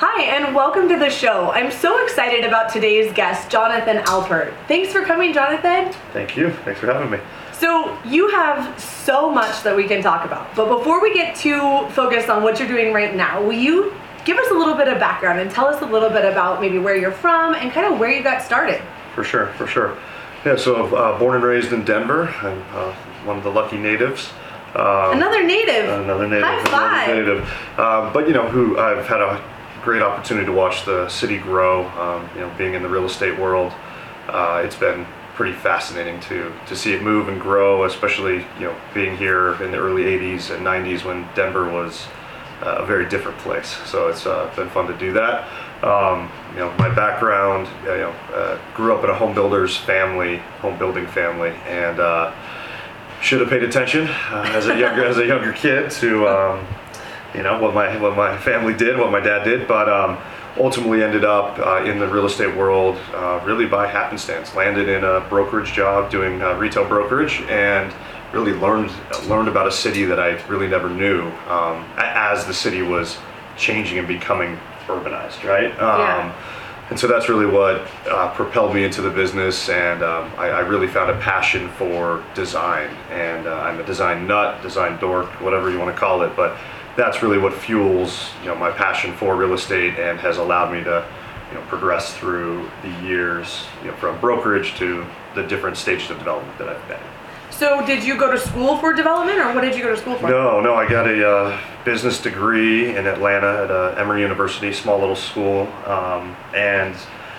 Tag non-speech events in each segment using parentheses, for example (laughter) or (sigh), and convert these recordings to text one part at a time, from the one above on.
Hi, and welcome to the show. I'm so excited about today's guest, Jonathan Alpert. Thanks for coming, Jonathan. Thank you. Thanks for having me. So, you have so much that we can talk about. But before we get too focused on what you're doing right now, will you give us a little bit of background and tell us a little bit about maybe where you're from and kind of where you got started? For sure, for sure. Yeah, so uh, born and raised in Denver. I'm uh, one of the lucky natives. Um, another native. Another native. High five. Another native. Um, but you know, who I've had a great opportunity to watch the city grow. Um, you know, being in the real estate world, uh, it's been pretty fascinating to to see it move and grow. Especially you know being here in the early '80s and '90s when Denver was uh, a very different place. So it's uh, been fun to do that. Um, you know, my background, you know, uh, grew up in a home builder's family, home building family, and uh, should have paid attention uh, as a younger as a younger kid to um, you know what my what my family did, what my dad did, but um, ultimately ended up uh, in the real estate world uh, really by happenstance. Landed in a brokerage job doing uh, retail brokerage and really learned learned about a city that I really never knew um, as the city was changing and becoming urbanized, right? Yeah. Um, and so that's really what uh, propelled me into the business, and um, I, I, really found a passion for design. And uh, I'm a design nut, design dork, whatever you want to call it, but that's really what fuels you know my passion for real estate and has allowed me to you know progress through the years you know from brokerage to the different stages of development that I've been. So did you go to school for development or what did you go to school for? No, no, I got a uh, business degree in Atlanta at uh, Emory University, small little school, um, and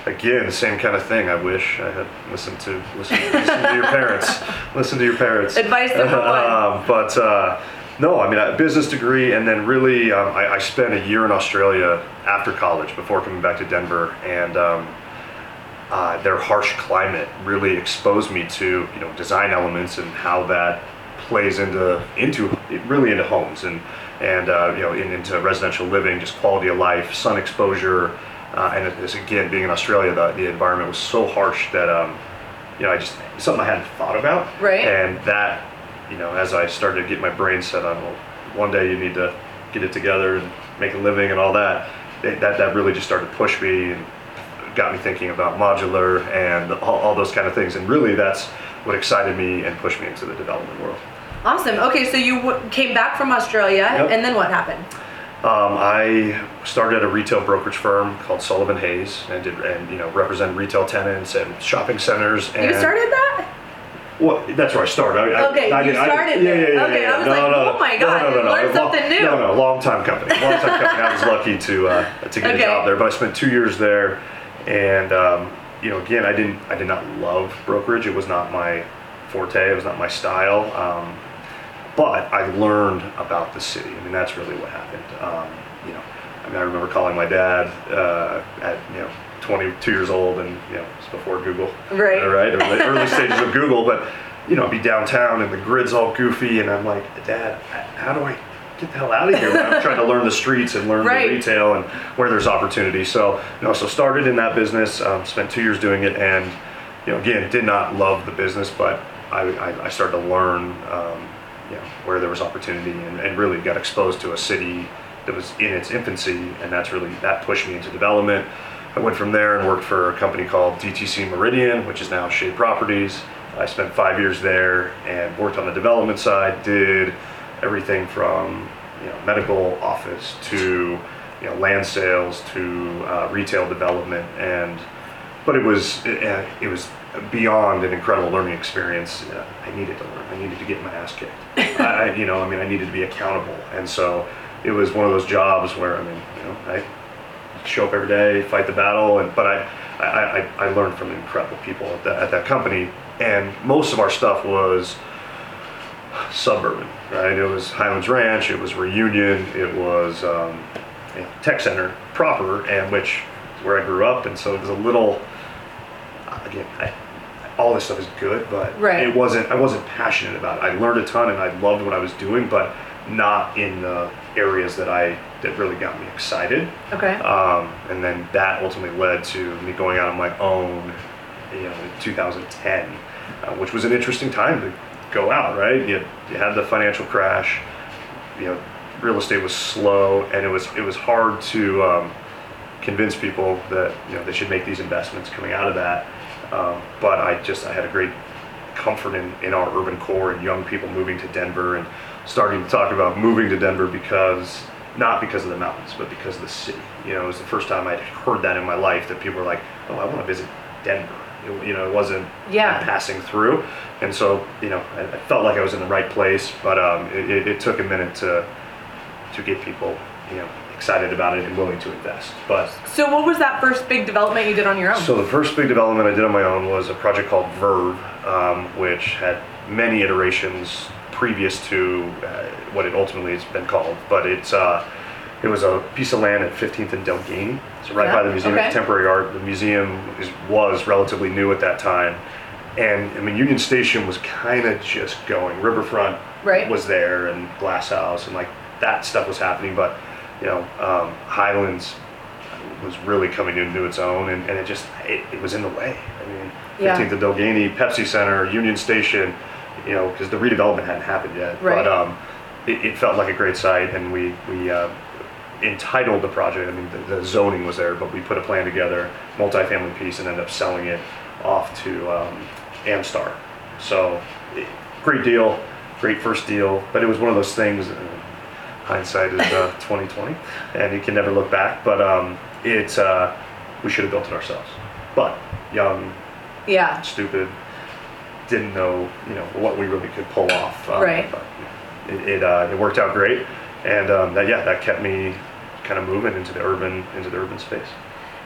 again, the same kind of thing. I wish I had listened to listen, listen to your (laughs) parents. Listen to your parents. Advice number one. (laughs) um, but uh, no, I mean, a business degree, and then really, um, I, I, spent a year in Australia after college before coming back to Denver, and um, uh, their harsh climate really exposed me to you know design elements and how that plays into into really into homes and and uh, you know in, into residential living, just quality of life, sun exposure, uh, and it, again being in Australia, the, the environment was so harsh that um, you know I just something I hadn't thought about, right, and that you know, as I started to get my brain set on, well, one day you need to get it together and make a living and all that, that, that really just started to push me and got me thinking about modular and all, all those kind of things. And really that's what excited me and pushed me into the development world. Awesome. Okay, so you w- came back from Australia, yep. and then what happened? Um, I started at a retail brokerage firm called Sullivan Hayes, and did and you know represent retail tenants and shopping centers. And you started that? Well, that's where I started. I, okay, I, you started yeah, yeah, yeah, Okay, yeah, I was no, like, no, oh my god, no, no, no, learned something new. No, no, long time company. Long time company. I was lucky to uh, to get okay. a job there, but I spent two years there, and um, you know, again, I didn't, I did not love brokerage. It was not my forte. It was not my style. Um, but I learned about the city. I mean, that's really what happened. Um, you know, I mean, I remember calling my dad uh, at you know 22 years old, and you know, it's before Google, right? Right, or the early (laughs) stages of Google. But you know, I'd be downtown and the grid's all goofy, and I'm like, Dad, how do I get the hell out of here? I'm trying to learn the streets and learn right. the retail and where there's opportunity. So, you know, so started in that business, um, spent two years doing it, and you know, again, did not love the business, but I, I, I started to learn, um, you know, where there was opportunity, and, and really got exposed to a city that was in its infancy, and that's really that pushed me into development. I went from there and worked for a company called DTC Meridian, which is now Shea Properties. I spent five years there and worked on the development side, did everything from you know, medical office to you know, land sales to uh, retail development and but it was it, uh, it, was beyond an incredible learning experience. Uh, I needed to learn. I needed to get my ass kicked. (laughs) I, you know, I mean, I needed to be accountable, and so it was one of those jobs where I mean, you know, I show up every day, fight the battle. And but I, I, I, I learned from incredible people at that, at that company, and most of our stuff was suburban, right? It was Highlands Ranch, it was Reunion, it was um, Tech Center proper, and which where I grew up, and so it was a little. Again, I, all this stuff is good, but Right. it wasn't. I wasn't passionate about it. I learned a ton, and I loved what I was doing, but not in the areas that I that really got me excited. Okay. Um, and then that ultimately led to me going out on my own, you know, in 2010, uh, which was an interesting time to go out, right? You, you had the financial crash, you know, real estate was slow, and it was it was hard to um, convince people that you know they should make these investments coming out of that. Um, but I just I had a great comfort in, in our urban core and young people moving to Denver and starting to talk about moving to Denver because not because of the mountains, but because of the city. You know, it was the first time I'd heard that in my life that people were like, "Oh, I want to visit Denver." It, you know, it wasn't Yeah. passing through, and so you know, I, I felt like I was in the right place. But um, it, it, it took a minute to to get people, you know, excited about it and willing to invest. But So what was that first big development you did on your own? so the first big development I did on my own was a project called Verve, um, which had many iterations previous to uh, what it ultimately has been called. But it's uh, it was a piece of land at 15th and Delgany, so right Yeah, by the Museum okay. of Contemporary Art. The museum is, was relatively new at that time, and I mean Union Station was kind of just going. Riverfront Right. was there, and Glass House, and like that stuff was happening. But you know, um, Highlands was really coming into its own, and, and it just it, it was in the way. I mean, Yeah. 15th and Delgany, Pepsi Center, Union Station, you know, because the redevelopment hadn't happened yet. Right. But um, it, it felt like a great site, and we we uh, entitled the project. I mean, the, the zoning was there, but we put a plan together, multifamily piece, and ended up selling it off to um, Amstar. So, it, great deal, great first deal. But it was one of those things. Uh, hindsight is uh, (laughs) 2020, and you can never look back. But um, it's uh, we should have built it ourselves. But young, yeah. stupid, didn't know you know what we really could pull off. Um, Right. But it it, uh, it worked out great, and um, that yeah that kept me kind of moving into the urban into the urban space.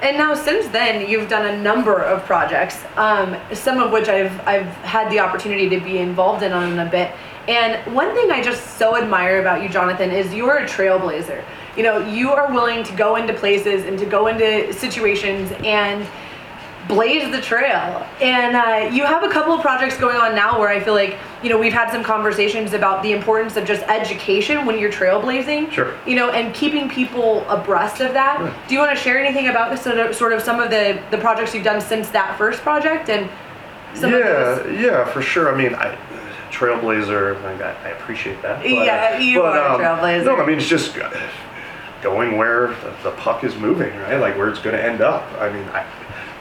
And now since then, you've done a number of projects, um, some of which I've I've had the opportunity to be involved in on a bit. And one thing I just so admire about you, Jonathan, is you're a trailblazer. You know, you are willing to go into places and to go into situations and blaze the trail. And uh, you have a couple of projects going on now where I feel like, you know, we've had some conversations about the importance of just education when you're trailblazing. Sure. You know, and keeping people abreast of that. Do you want to share anything about this sort of, sort of some of the, the projects you've done since that first project and some of yeah, yeah, for sure. I mean, I, trailblazer, I, I appreciate that. but, Yeah, you but, are a um, trailblazer. No, I mean it's just going where the, the puck is moving, right? Like where it's going to end up. I mean, I,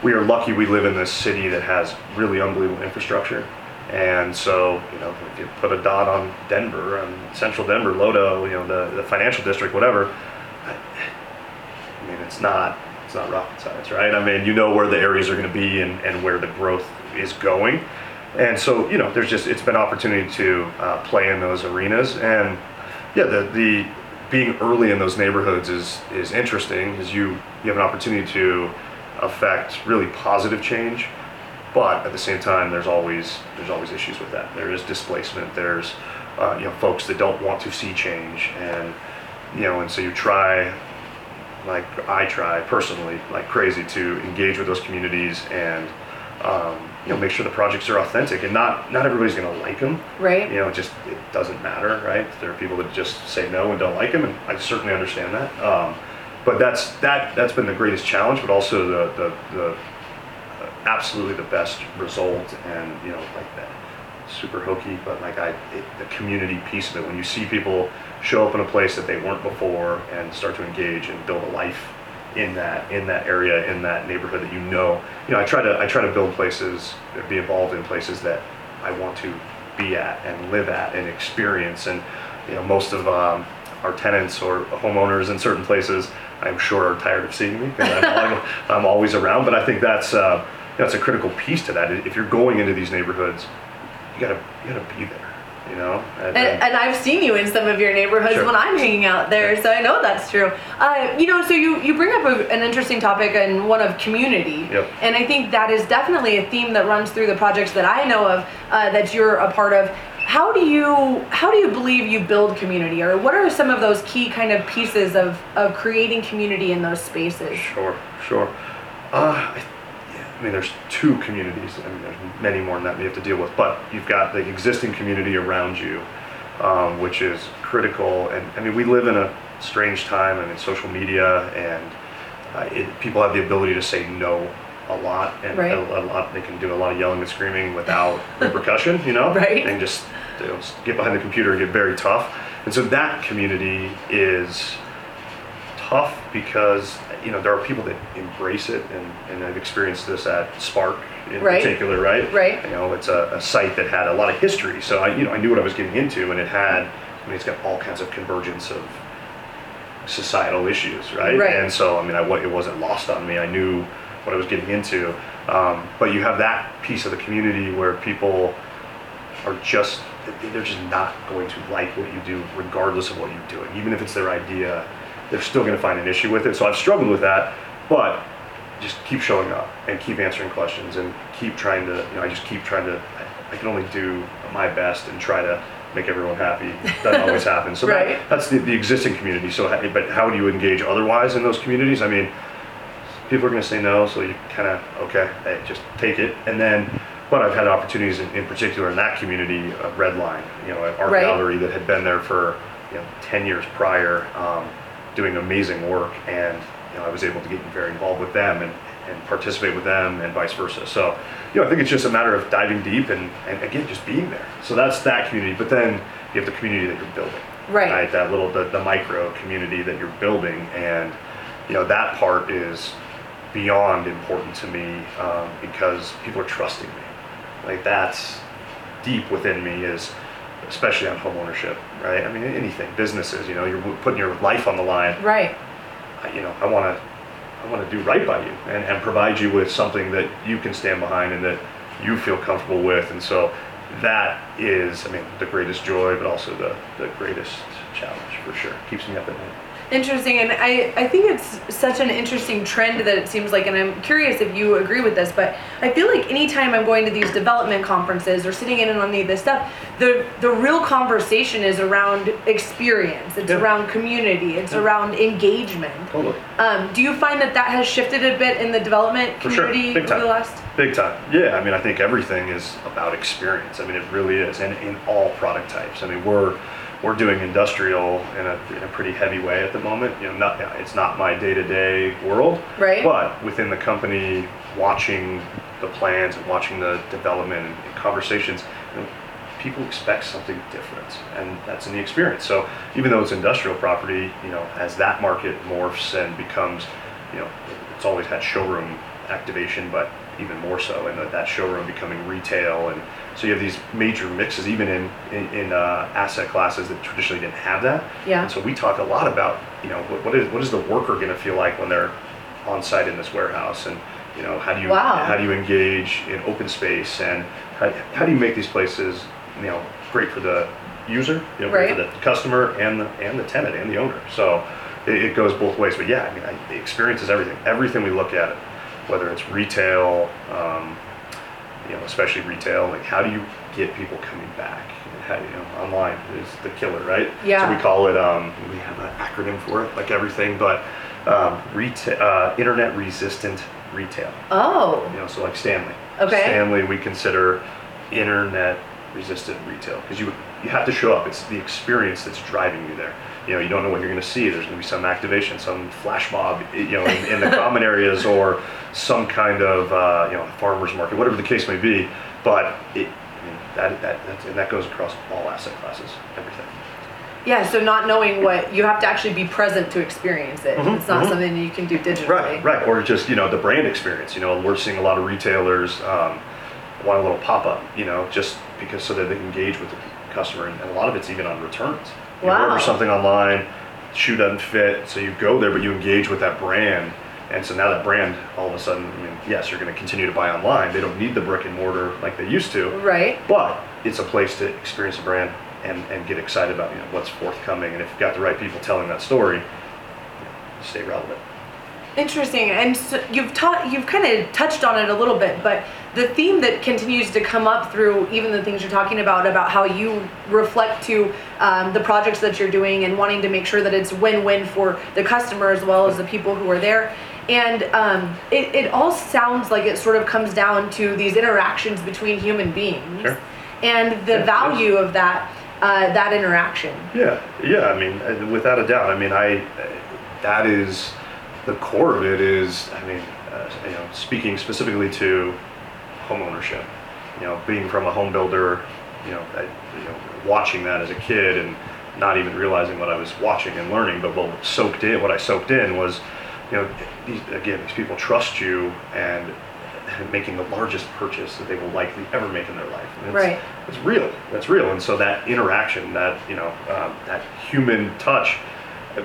we are lucky we live in this city that has really unbelievable infrastructure. And so, you know, if you put a dot on Denver, on central Denver, Lodo, you know, the, the financial district, whatever, I, mean, it's not it's not rocket science, right? I mean, you know where the areas are going to be and, and where the growth is going, and so you know, there's just it's been opportunity to uh, play in those arenas, and yeah, the the being early in those neighborhoods is is interesting, because you you have an opportunity to affect really positive change, but at the same time, there's always there's always issues with that. There is displacement. There's uh, you know folks that don't want to see change, and you know, and so you try like I try personally, like crazy, to engage with those communities and um, you know make sure the projects are authentic. And not not everybody's going to like them. Right. You know, it just it doesn't matter, right? There are people that just say no and don't like them, and I certainly understand that. Um, but that's that that's been the greatest challenge, but also the the, the uh, absolutely the best result, and you know like that super hokey, but like I, it, the community piece of it, when you see people show up in a place that they weren't before and start to engage and build a life in that in that area in that neighborhood that you know, you know, I try to I try to build places, be involved in places that I want to be at and live at and experience, and you know, most of um, our tenants or homeowners in certain places, I'm sure are tired of seeing me because I'm, (laughs) I'm always around. But I think that's uh, that's a critical piece to that. If you're going into these neighborhoods, you gotta you gotta be there, you know. And, And, and I've seen you in some of your neighborhoods Sure. when I'm hanging out there, so I know that's true. Uh, you know, so you, you bring up a, an interesting topic and one of community. Yep. And I think that is definitely a theme that runs through the projects that I know of uh, that you're a part of. How do you how do you believe you build community or what are some of those key kind of pieces of, of creating community in those spaces Sure, sure. Uh, I, yeah, I mean, there's two communities. I mean, there's many more than that we have to deal with. But you've got the existing community around you, um, which is critical. And I mean, we live in a strange time. I mean, social media and uh, it, people have the ability to say no a lot, and Right. a, a lot. They can do a lot of yelling and screaming without (laughs) repercussion, you know, Right. And just you know, get behind the computer and get very tough. And so that community is tough because you know there are people that embrace it and, and I've experienced this at Spark in Right. particular right Right. you know it's a, a site that had a lot of history so I you know I knew what I was getting into and it had I mean it's got all kinds of convergence of societal issues right, Right. and so I mean I, it wasn't lost on me I knew what I was getting into um, but you have that piece of the community where people are just they're just not going to like what you do regardless of what you're doing. Even if it's their idea they're still going to find an issue with it. So i've struggled with that but just keep showing up and keep answering questions and keep trying to you know i just keep trying to i, I can only do my best and try to make everyone happy. Doesn't (laughs) always happen so Right. that, that's the, the existing community. So but how do you engage otherwise in those communities? I mean people are going to say no, so you kind of okay, hey, just take it. And then, but I've had opportunities in, in particular in that community, uh, Redline, you know, at Art Right. Gallery that had been there for you know 10 years prior, um, doing amazing work, and you know I was able to get very involved with them and, and participate with them, and vice versa. So, you know, I think it's just a matter of diving deep and, and again just being there. So that's that community. But then you have the community that you're building Right. That little the, the micro community that you're building, and you know that part is beyond important to me um, because people are trusting me. Like that's deep within me is especially on home ownership, right? I mean anything, businesses, you know, you're putting your life on the line. right I- You know, I want to I want to do right by you and, and provide you with something that you can stand behind and that you feel comfortable with. And so that is, I mean, the greatest joy, but also the, the greatest challenge for sure. Keeps me up at night. Interesting, and I, I think it's such an interesting trend that it seems like, and I'm curious if you agree with this, but I feel like anytime I'm going to these development conferences or sitting in on any of this stuff, the the real conversation is around experience, it's Yeah. around community, it's Yeah. around engagement. Totally. Um, do you find that that has shifted a bit in the development For sure. community Big over time. the last? Big time. Yeah, I mean, I think everything is about experience. I mean, it really is, and in all product types. I mean, we're we're doing industrial in a, in a pretty heavy way at the moment. You know, not it's not my day-to-day world, Right. But within the company, watching the plans and watching the development and, and conversations, you know, people expect something different, and that's in the experience. So even though it's industrial property, you know, as that market morphs and becomes, you know, it's always had showroom activation, but even more so, and that, that showroom becoming retail, and so you have these major mixes, even in in, in uh, asset classes that traditionally didn't have that. Yeah. And so we talk a lot about, you know, what, what is what is the worker going to feel like when they're on site in this warehouse, and you know, how do you Wow. how do you engage in open space, and how, how do you make these places, you know, great for the user, you know, great for the customer and the and the tenant and the owner. So it, it goes both ways. But yeah, I mean, I, the experience is everything. Everything we look at, whether it's retail, um, you know, especially retail, like how do you get people coming back? How, you know, online is the killer, right? Yeah. So we call it, um, we have an acronym for it, like everything, but um, retail, uh, internet resistant retail. Oh, You know, so like Stanley. Okay. Stanley, we consider internet resistant retail because you you have to show up. It's the experience that's driving you there. You know, you don't know what you're going to see. There's going to be some activation, some flash mob, you know, in, in the (laughs) common areas, or some kind of uh, you know farmers market, whatever the case may be. But it, I mean, that that that's, and that goes across all asset classes, everything. yeah. So not knowing what you have to actually be present to experience it. Mhm, It's not mhm. something you can do digitally. Right, right. Or just, you know, the brand experience. You know, we're seeing a lot of retailers um, want a little pop up, you know, just because so that they can engage with the customer. And, a lot of it's even on returns. You Wow. order something online, shoe doesn't fit, so you go there, but you engage with that brand. And so now that brand, all of a sudden, I mean, yes, you're going to continue to buy online. They don't need the brick and mortar like they used to. Right. But it's a place to experience a brand and, and get excited about you know what's forthcoming. And if you've got the right people telling that story, stay relevant. Interesting, and so you've taught, you've kind of touched on it a little bit, but the theme that continues to come up through even the things you're talking about about how you reflect to um, the projects that you're doing and wanting to make sure that it's win-win for the customer as well as the people who are there and um, it, it all sounds like it sort of comes down to these interactions between human beings Sure. and the Yeah, value of that uh, that interaction Yeah, yeah. I mean, uh, without a doubt. I mean, I that is the core of it. Is I mean, uh, you know, speaking specifically to home ownership. You know, being from a home builder, you know, I, you know, watching that as a kid and not even realizing what I was watching and learning, but what soaked in, what I soaked in was, you know, these, again, these people trust you and (laughs) making the largest purchase that they will likely ever make in their life. And it's, Right. It's real. That's real. And so that interaction, that you know, um, that human touch,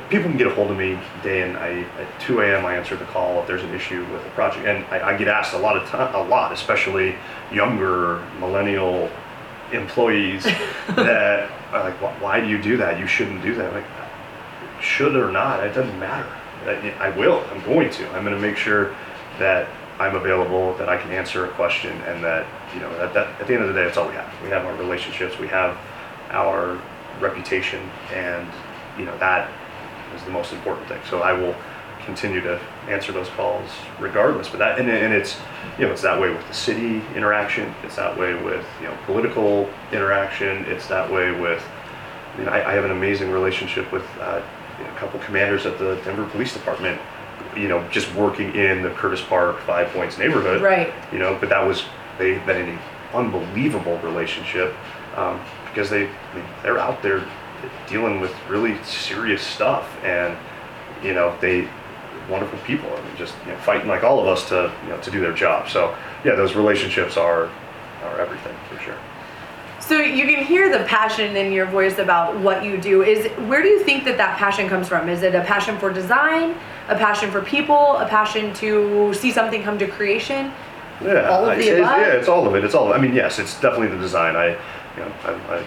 people can get a hold of me day and I at 2 a.m. I answer the call if there's an issue with a project, and I, I get asked a lot of time, a lot, especially younger millennial employees (laughs) that are like, "Why- why do you do that? You shouldn't do that. I'm like, should or not, it doesn't matter. I, I will. I'm going to. I'm going to make sure that I'm available, that I can answer a question, and that you know that, that at the end of the day, that's all we have. We have our relationships, we have our reputation, and you know that is the most important thing. So I will continue to answer those calls regardless. But that and, and it's you know it's that way with the city interaction. It's that way with you know political interaction. It's that way with I mean, I, I have an amazing relationship with uh, you know, a couple commanders at the Denver Police Department. You know, just working in the Curtis Park Five Points neighborhood. Right. You know, but that was they had an unbelievable relationship um, because they I mean, they're out there dealing with really serious stuff, and you know they wonderful people I and just you know, fighting like all of us to you know to do their job. So yeah, those relationships are are everything for sure. So you can hear the passion in your voice about what you do. Is where do you think that that passion comes from? Is it a passion for design, a passion for people, a passion to see something come to creation? Yeah, All of the it's, above? yeah, it's all of it. It's all. I mean, yes, it's definitely the design. I, you know, I, I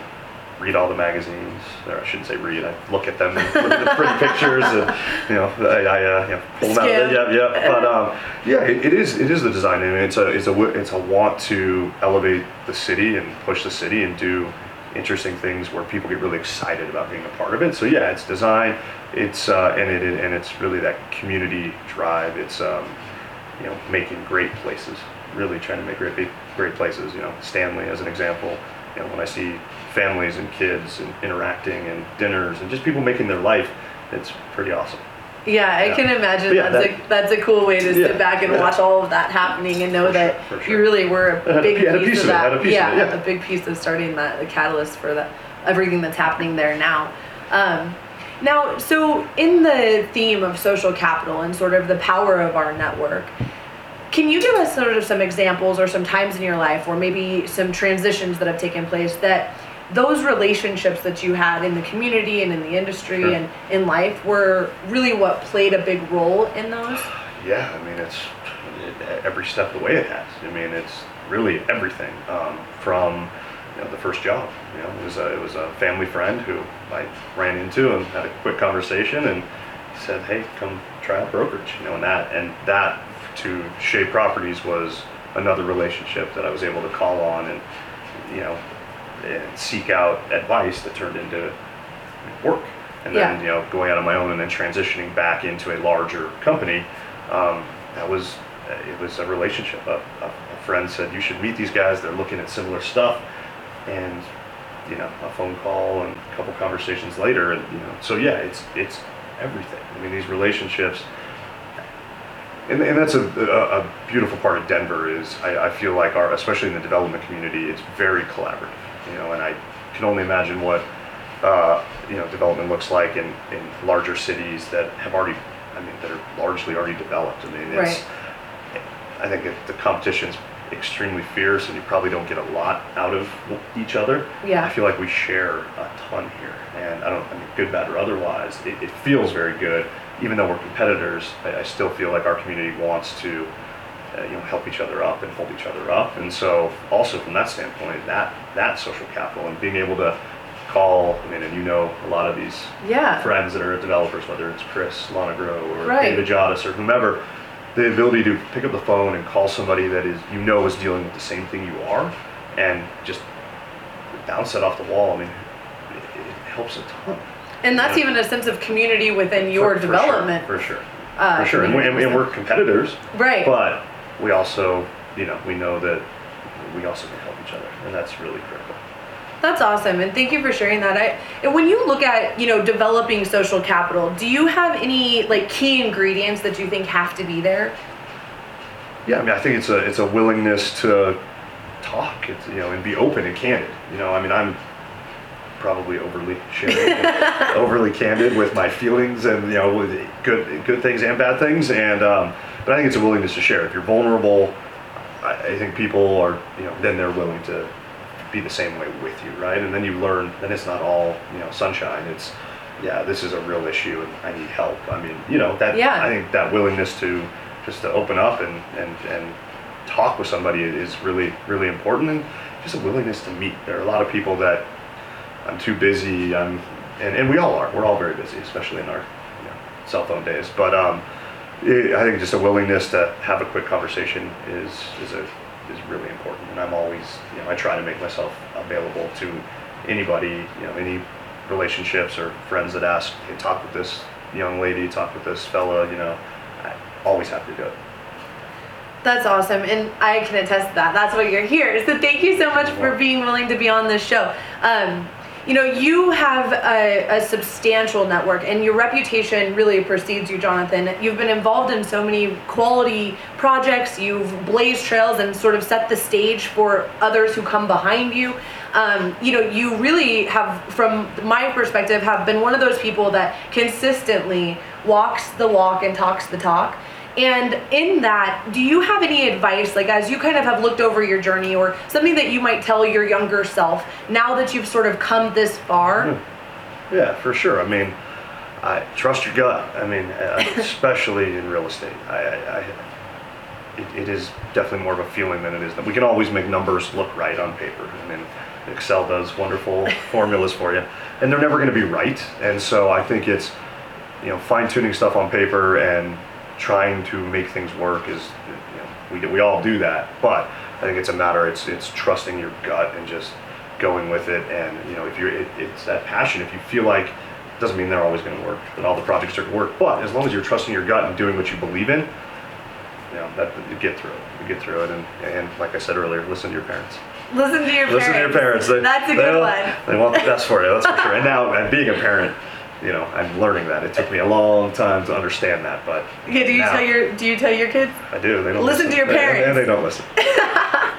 read all the magazines. Or I shouldn't say read. I look at them, and look at the pretty pictures, and you know, I, I uh, you know, pull them out. Yeah, yeah. But um, yeah, it, it is. It is the design. I mean, it's a, it's a, it's a want to elevate the city and push the city and do interesting things where people get really excited about being a part of it. So yeah, it's design. It's uh, and it and it's really that community drive. It's um, you know, making great places, really trying to make great, great places. You know, Stanley as an example. You know, when I see families and kids and interacting and dinners and just people making their life, it's pretty awesome. Yeah, I Yeah. can imagine Yeah, that's that- a that's a cool way to Yeah, sit back and watch all of that happening and know that sure, you really were a big a piece, piece of that. a piece yeah, a big piece of starting that the catalyst for that everything that's happening there now. Um, now, so in the theme of social capital and sort of the power of our network, can you give us sort of some examples or some times in your life or maybe some transitions that have taken place that those relationships that you had in the community and in the industry Sure. and in life were really what played a big role in those? Yeah, I mean, it's it, every step of the way it has. I mean, it's really everything um, from you know the first job. You know, it was a, it was a family friend who I ran into and had a quick conversation and said, "Hey, come try out brokerage." You know, and that and that to Shea Properties was another relationship that I was able to call on and you know and seek out advice that turned into work. And then, Yeah. you know, going out on my own and then transitioning back into a larger company, um, that was, it was a relationship. A, a, a friend said, you should meet these guys. They're looking at similar stuff. And, you know, a phone call and a couple conversations later. And, you know, so yeah, it's, it's everything. I mean, these relationships, and, and that's a, a, a beautiful part of Denver is I, I feel like our, especially in the development community, it's very collaborative, you know, and I can only imagine what, uh, you know, development looks like in, in larger cities that have already, I mean, that are largely already developed. I mean, it's, Right. I think that the competition's extremely fierce and you probably don't get a lot out of each other. Yeah. I feel like we share a ton here and I don't, I mean, good, bad or otherwise, it, it feels very good. Even though we're competitors, I, I still feel like our community wants to, uh, you know, help each other up and hold each other up. And so also from that standpoint, that, that social capital and being able to call. I mean, and you know a lot of these Yeah. friends that are developers, whether it's Chris Lonagro or Right. David Jodis or whomever, the ability to pick up the phone and call somebody that is you know is dealing with the same thing you are, and just bounce it off the wall. I mean, it, it helps a ton. And that's even a sense of community within your For- for development. sure, for sure, uh, for sure. And, we, and we- and we're competitors, Right. but we also, you know, we know that we also can help each other, and that's really critical. That's awesome, and thank you for sharing that. I, when you look at you know developing social capital, do you have any like key ingredients that you think have to be there? Yeah, I mean, I think it's a it's a willingness to talk, it's, you know, and be open and candid. You know, I mean, I'm probably overly sharing, (laughs) overly candid with my feelings, and you know, with good good things and bad things. And um, but I think it's a willingness to share. If you're vulnerable, I, I think people are, you know, then they're willing to be the same way with you, right? And then you learn. Then it's not all you know sunshine. It's yeah, this is a real issue, and I need help. I mean, you know, that Yeah. I think that willingness to just to open up and and and talk with somebody is really really important, and just a willingness to meet. There are a lot of people that I'm too busy. I'm and, and we all are. We're all very busy, especially in our you know, cell phone days. But um, it, I think just a willingness to have a quick conversation is is a is really important. And I'm always you know I try to make myself available to anybody you know any relationships or friends that ask, hey, talk with this young lady, talk with this fella. You know, I always have to do it. That's awesome, and I can attest to that. That's why you're here. So thank you so much for being willing to be on this show. Um, you know, you have a, a substantial network, and your reputation really precedes you, Jonathan. You've been involved in so many quality projects. You've blazed trails and sort of set the stage for others who come behind you. Um, you know, you really have, from my perspective, have been one of those people that consistently walks the walk and talks the talk. And in that, do you have any advice, like as you kind of have looked over your journey, or something that you might tell your younger self now that you've sort of come this far? Yeah, for sure. I mean, I trust your gut. I mean, uh, (laughs) especially in real estate, I, I, I it, it is definitely more of a feeling than it is that we can always make numbers look right on paper. I mean, Excel does wonderful (laughs) formulas for you, and they're never going to be right. And so I think it's you know fine tuning stuff on paper and trying to make things work is you know we we all do that, but I think it's a matter it's it's trusting your gut and just going with it. And you know if you're it, it's that passion. If you feel like it doesn't mean they're always going to work, that all the projects are going to work, but as long as you're trusting your gut and doing what you believe in, you know that you get through it. You get through it, and and like I said earlier, listen to your parents. Listen to your parents. Listen to your parents. They, That's a good one. They want the best for you, that's for sure. And now, and being a parent, you know, I'm learning that. It took me a long time to understand that, but Okay, do you now tell your do you tell your kids? I do. They don't Listen listen to your They- parents. And they don't listen. (laughs) yeah.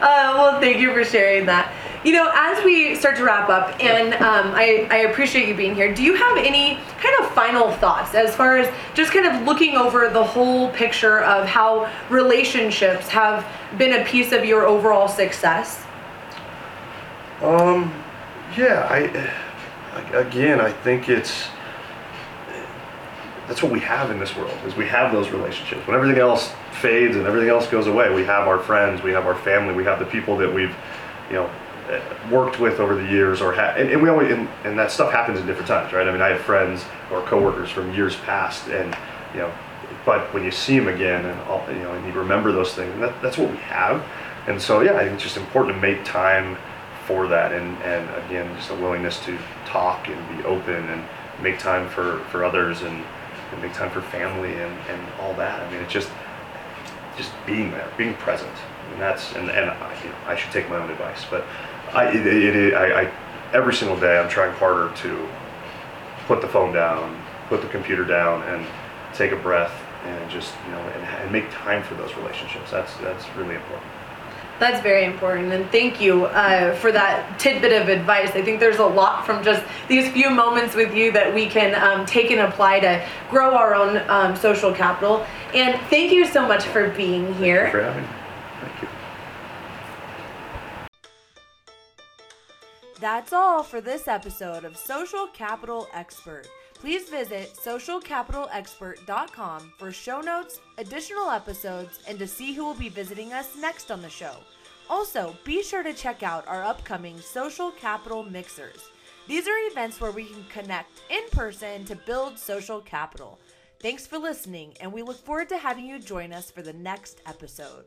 Uh, well, thank you for sharing that. You know, as we start to wrap up, and um, I, I appreciate you being here, do you have any kind of final thoughts as far as just kind of looking over the whole picture of how relationships have been a piece of your overall success? Um, yeah, I, I- again, I think it's, that's what we have in this world, is we have those relationships. When everything else fades and everything else goes away, we have our friends, we have our family, we have the people that we've, you know, eh, worked with over the years or ha- and, and we always, and, and that stuff happens in different times, right? I mean, I have friends or coworkers from years past and, you know, but when you see them again and all, you know, and you remember those things, that, that's what we have. And so, yeah, I think it's just important to make time for that and, and again just a willingness to talk and be open and make time for, for others and, and make time for family and, and all that. I mean it's just just being there, being present. And that's and, and I, you know, I should take my own advice, but I it, it, it, I, I every single day I'm trying harder to put the phone down, put the computer down and take a breath and just you know and, and make time for those relationships. That's that's really important. That's very important, and thank you uh, for that tidbit of advice. I think there's a lot from just these few moments with you that we can um, take and apply to grow our own um, social capital. And thank you so much for being here. for having me. Thank you. That's all for this episode of Social Capital Expert. Please visit socialcapitalexpert.com for show notes, additional episodes, and to see who will be visiting us next on the show. Also, be sure to check out our upcoming Social Capital Mixers. These are events where we can connect in person to build social capital. Thanks for listening, and we look forward to having you join us for the next episode.